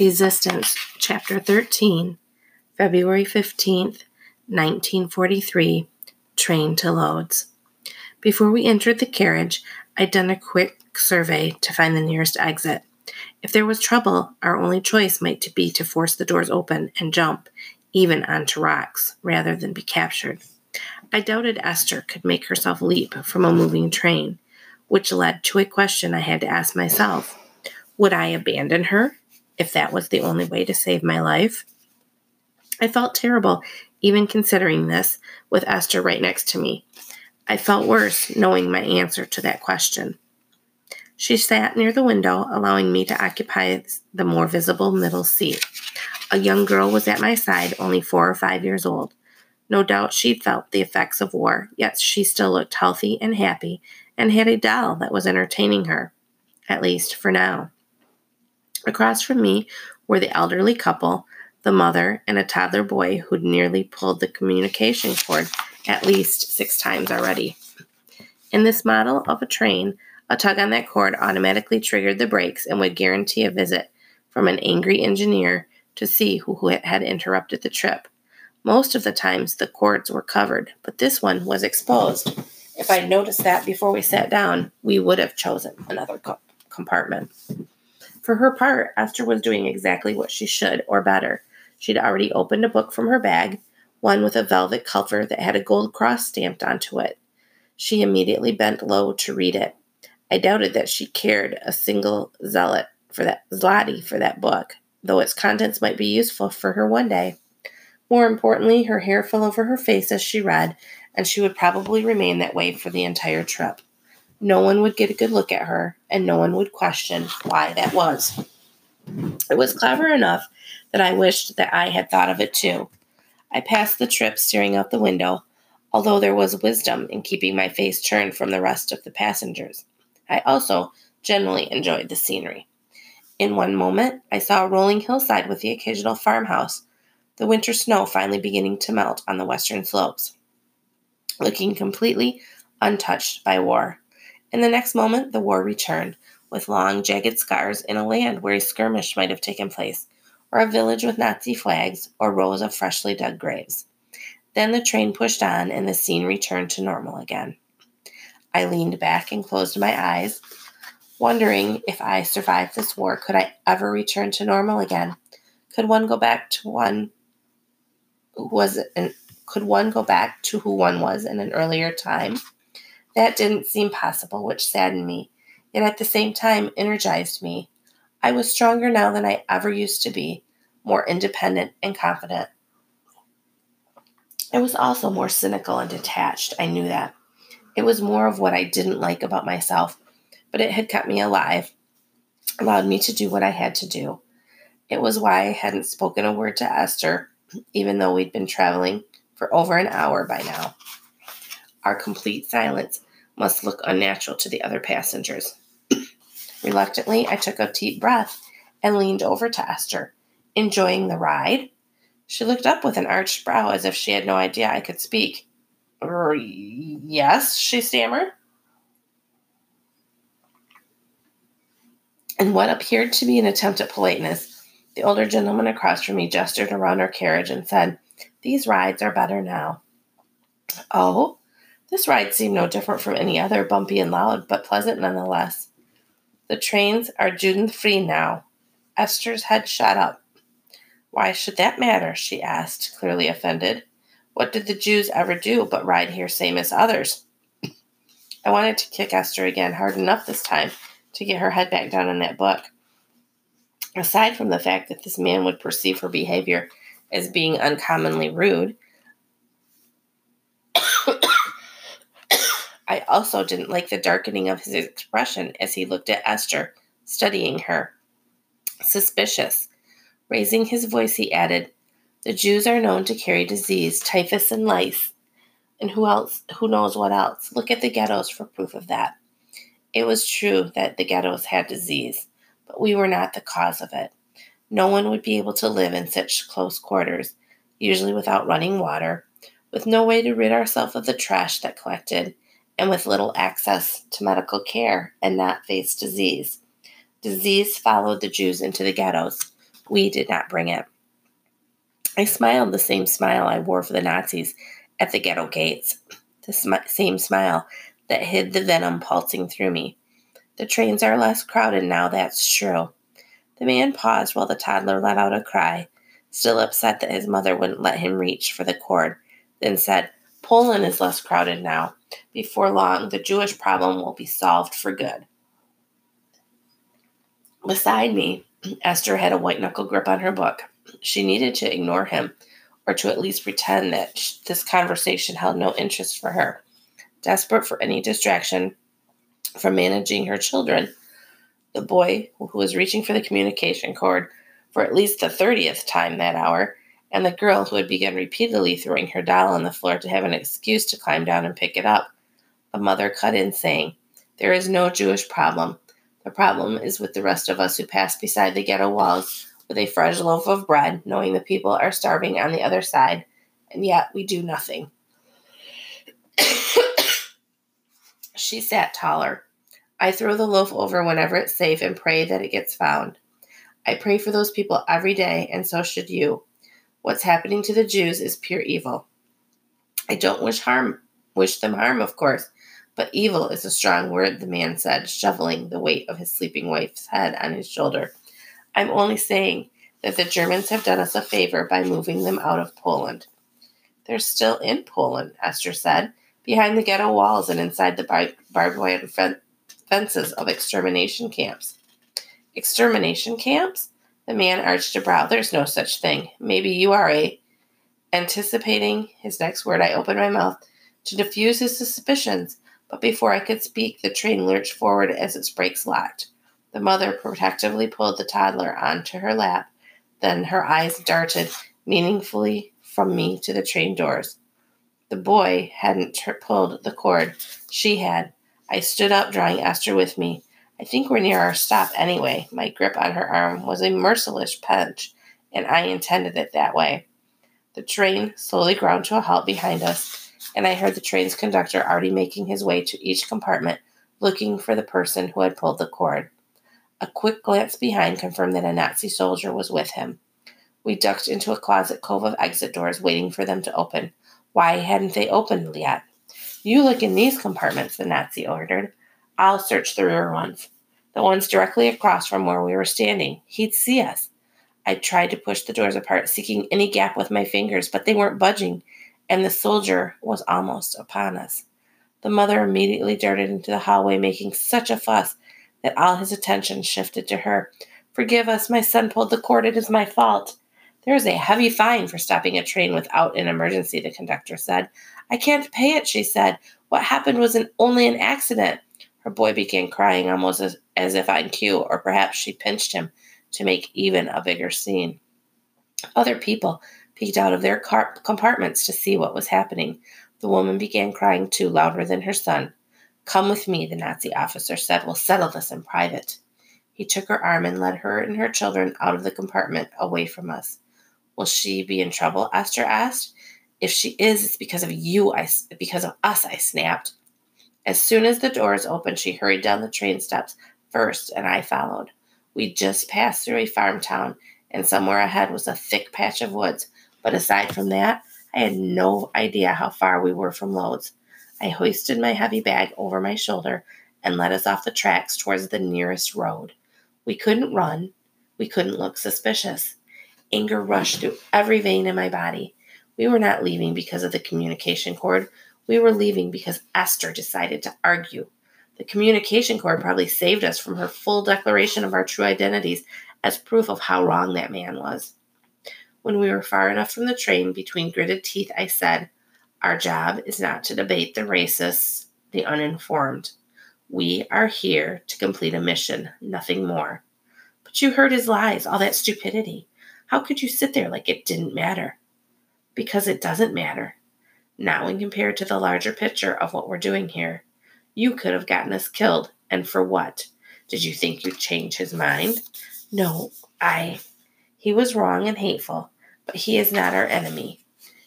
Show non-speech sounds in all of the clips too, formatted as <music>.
Resistance, Chapter 13, February 15th, 1943, Train to Lodz. Before we entered the carriage, I'd done a quick survey to find the nearest exit. If there was trouble, our only choice might be to force the doors open and jump, even onto rocks, rather than be captured. I doubted Esther could make herself leap from a moving train, which led to a question I had to ask myself Would I abandon her if that was the only way to save my life. I felt terrible even considering this with Esther right next to me. I felt worse knowing my answer to that question. She sat near the window, allowing me to occupy the more visible middle seat. A young girl was at my side, only four or five years old. No doubt she'd felt the effects of war, yet she still looked healthy and happy and had a doll that was entertaining her, at least for now. Across from me were the elderly couple, the mother, and a toddler boy who'd nearly pulled the communication cord at least six times already. In this model of a train, a tug on that cord automatically triggered the brakes and would guarantee a visit from an angry engineer to see who had interrupted the trip. Most of the times the cords were covered, but this one was exposed. If I'd noticed that before we sat down, we would have chosen another co- compartment. For her part, Esther was doing exactly what she should, or better. She'd already opened a book from her bag, one with a velvet cover that had a gold cross stamped onto it. She immediately bent low to read it. I doubted that she cared a single zealot for that zloty for that book, though its contents might be useful for her one day. More importantly, her hair fell over her face as she read, and she would probably remain that way for the entire trip. No one would get a good look at her, and no one would question why that was. It was clever enough that I wished that I had thought of it too. I passed the trip staring out the window, although there was wisdom in keeping my face turned from the rest of the passengers. I also generally enjoyed the scenery. In one moment, I saw a rolling hillside with the occasional farmhouse, the winter snow finally beginning to melt on the western slopes, looking completely untouched by war. In the next moment, the war returned, with long, jagged scars in a land where a skirmish might have taken place, or a village with Nazi flags, or rows of freshly dug graves. Then the train pushed on, and the scene returned to normal again. I leaned back and closed my eyes, wondering if I survived this war, could I ever return to normal again? Could one go back to one who was an, could one go back to who one was in an earlier time? That didn't seem possible, which saddened me, yet at the same time energized me. I was stronger now than I ever used to be, more independent and confident. I was also more cynical and detached. I knew that. It was more of what I didn't like about myself, but it had kept me alive, allowed me to do what I had to do. It was why I hadn't spoken a word to Esther, even though we'd been traveling for over an hour by now. Our complete silence must look unnatural to the other passengers. <clears throat> Reluctantly, I took a deep breath and leaned over to Esther. Enjoying the ride? She looked up with an arched brow as if she had no idea I could speak. Er, yes, she stammered. In what appeared to be an attempt at politeness, the older gentleman across from me gestured around our carriage and said, These rides are better now. Oh, this ride seemed no different from any other, bumpy and loud, but pleasant nonetheless. The trains are Juden free now. Esther's head shot up. Why should that matter? she asked, clearly offended. What did the Jews ever do but ride here same as others? I wanted to kick Esther again hard enough this time to get her head back down in that book. Aside from the fact that this man would perceive her behavior as being uncommonly rude, I also didn't like the darkening of his expression as he looked at Esther, studying her. Suspicious. Raising his voice, he added, The Jews are known to carry disease, typhus, and lice. And who else? Who knows what else? Look at the ghettos for proof of that. It was true that the ghettos had disease, but we were not the cause of it. No one would be able to live in such close quarters, usually without running water, with no way to rid ourselves of the trash that collected, and with little access to medical care and not face disease. Disease followed the Jews into the ghettos. We did not bring it. I smiled the same smile I wore for the Nazis at the ghetto gates, the sm- same smile that hid the venom pulsing through me. The trains are less crowded now, that's true. The man paused while the toddler let out a cry, still upset that his mother wouldn't let him reach for the cord, then said, Poland is less crowded now. Before long, the Jewish problem will be solved for good. Beside me, <clears throat> Esther had a white knuckle grip on her book. She needed to ignore him, or to at least pretend that this conversation held no interest for her. Desperate for any distraction from managing her children, the boy, who was reaching for the communication cord for at least the 30th time that hour, and the girl who had begun repeatedly throwing her doll on the floor to have an excuse to climb down and pick it up. The mother cut in, saying, There is no Jewish problem. The problem is with the rest of us who pass beside the ghetto walls with a fresh loaf of bread, knowing the people are starving on the other side, and yet we do nothing. <coughs> she sat taller. I throw the loaf over whenever it's safe and pray that it gets found. I pray for those people every day, and so should you. What's happening to the Jews is pure evil. I don't wish harm, wish them harm, of course, but evil is a strong word, the man said, shoveling the weight of his sleeping wife's head on his shoulder. I'm only saying that the Germans have done us a favor by moving them out of Poland. They're still in Poland, Esther said, behind the ghetto walls and inside the bar- barbed wire fences of extermination camps. Extermination camps? The man arched a brow. There's no such thing. Maybe you are a. Anticipating his next word, I opened my mouth to diffuse his suspicions but before I could speak, the train lurched forward as its brakes locked. The mother protectively pulled the toddler onto her lap. Then her eyes darted meaningfully from me to the train doors. The boy hadn't t- pulled the cord. She had. I stood up, drawing Esther with me. I think we're near our stop anyway. My grip on her arm was a merciless pinch, and I intended it that way. The train slowly ground to a halt behind us and I heard the train's conductor already making his way to each compartment looking for the person who had pulled the cord. A quick glance behind confirmed that a Nazi soldier was with him. We ducked into a closet cove of exit doors, waiting for them to open. Why hadn't they opened yet? You look in these compartments, the Nazi ordered. I'll search the rear ones. The ones directly across from where we were standing. He'd see us. I tried to push the doors apart, seeking any gap with my fingers, but they weren't budging and the soldier was almost upon us. The mother immediately darted into the hallway, making such a fuss that all his attention shifted to her. Forgive us, my son pulled the cord. It is my fault. There is a heavy fine for stopping a train without an emergency, the conductor said. I can't pay it, she said. What happened was an, only an accident. Her boy began crying almost as, as if on cue, or perhaps she pinched him to make even a bigger scene. Other people peeked out of their car- compartments to see what was happening. The woman began crying too, louder than her son. Come with me, the Nazi officer said. We'll settle this in private. He took her arm and led her and her children out of the compartment, away from us. Will she be in trouble? Esther asked. If she is, it's because of you, I, because of us, I snapped. As soon as the doors opened, she hurried down the train steps first, and I followed. We just passed through a farm town, and somewhere ahead was a thick patch of woods but aside from that, I had no idea how far we were from Lodz. I hoisted my heavy bag over my shoulder and led us off the tracks towards the nearest road. We couldn't run. We couldn't look suspicious. Anger rushed through every vein in my body. We were not leaving because of the communication cord. We were leaving because Esther decided to argue. The communication cord probably saved us from her full declaration of our true identities as proof of how wrong that man was. When we were far enough from the train, between gritted teeth, I said, Our job is not to debate the racists, the uninformed. We are here to complete a mission, nothing more. But you heard his lies, all that stupidity. How could you sit there like it didn't matter? Because it doesn't matter. Not when compared to the larger picture of what we're doing here. You could have gotten us killed, and for what? Did you think you'd change his mind? No, I. He was wrong and hateful, but he is not our enemy.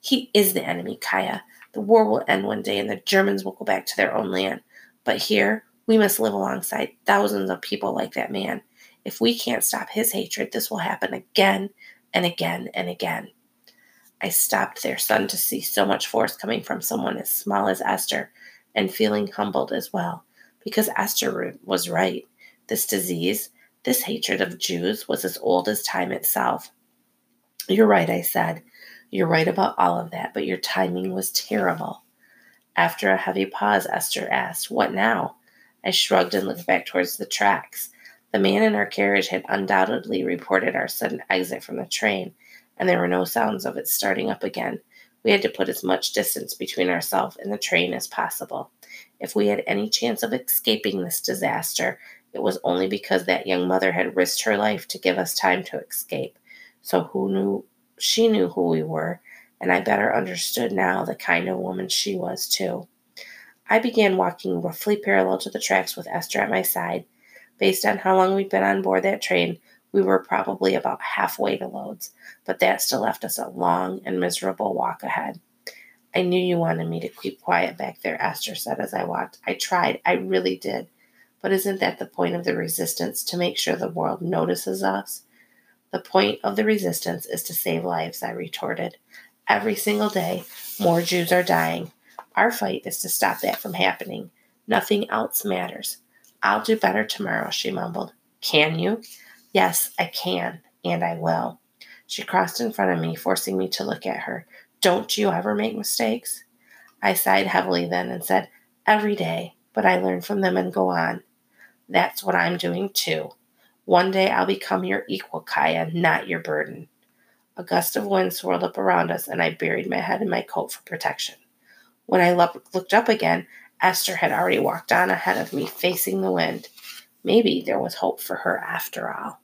He is the enemy, Chaya. The war will end one day and the Germans will go back to their own land. But here, we must live alongside thousands of people like that man. If we can't stop his hatred, this will happen again and again and again. I stopped their son to see so much force coming from someone as small as Esther, and feeling humbled as well, because Esther was right. This disease, this hatred of Jews, was as old as time itself. You're right, I said. You're right about all of that, but your timing was terrible. After a heavy pause, Esther asked, What now? I shrugged and looked back towards the tracks. The man in our carriage had undoubtedly reported our sudden exit from the train, and there were no sounds of it starting up again. We had to put as much distance between ourselves and the train as possible. If we had any chance of escaping this disaster, it was only because that young mother had risked her life to give us time to escape. So who knew she knew who we were, and I better understood now the kind of woman she was too. I began walking roughly parallel to the tracks with Esther at my side. Based on how long we'd been on board that train, we were probably about halfway to Lodz, but that still left us a long and miserable walk ahead. I knew you wanted me to keep quiet back there, Esther said as I walked. I tried, I really did. But isn't that the point of the resistance to make sure the world notices us? The point of the resistance is to save lives, I retorted. Every single day, more Jews are dying. Our fight is to stop that from happening. Nothing else matters. I'll do better tomorrow, she mumbled. Can you? Yes, I can, and I will. She crossed in front of me, forcing me to look at her. Don't you ever make mistakes? I sighed heavily then and said, Every day, but I learn from them and go on. That's what I'm doing too. One day I'll become your equal, Chaya, not your burden. A gust of wind swirled up around us, and I buried my head in my coat for protection. When I looked up again, Esther had already walked on ahead of me, facing the wind. Maybe there was hope for her after all.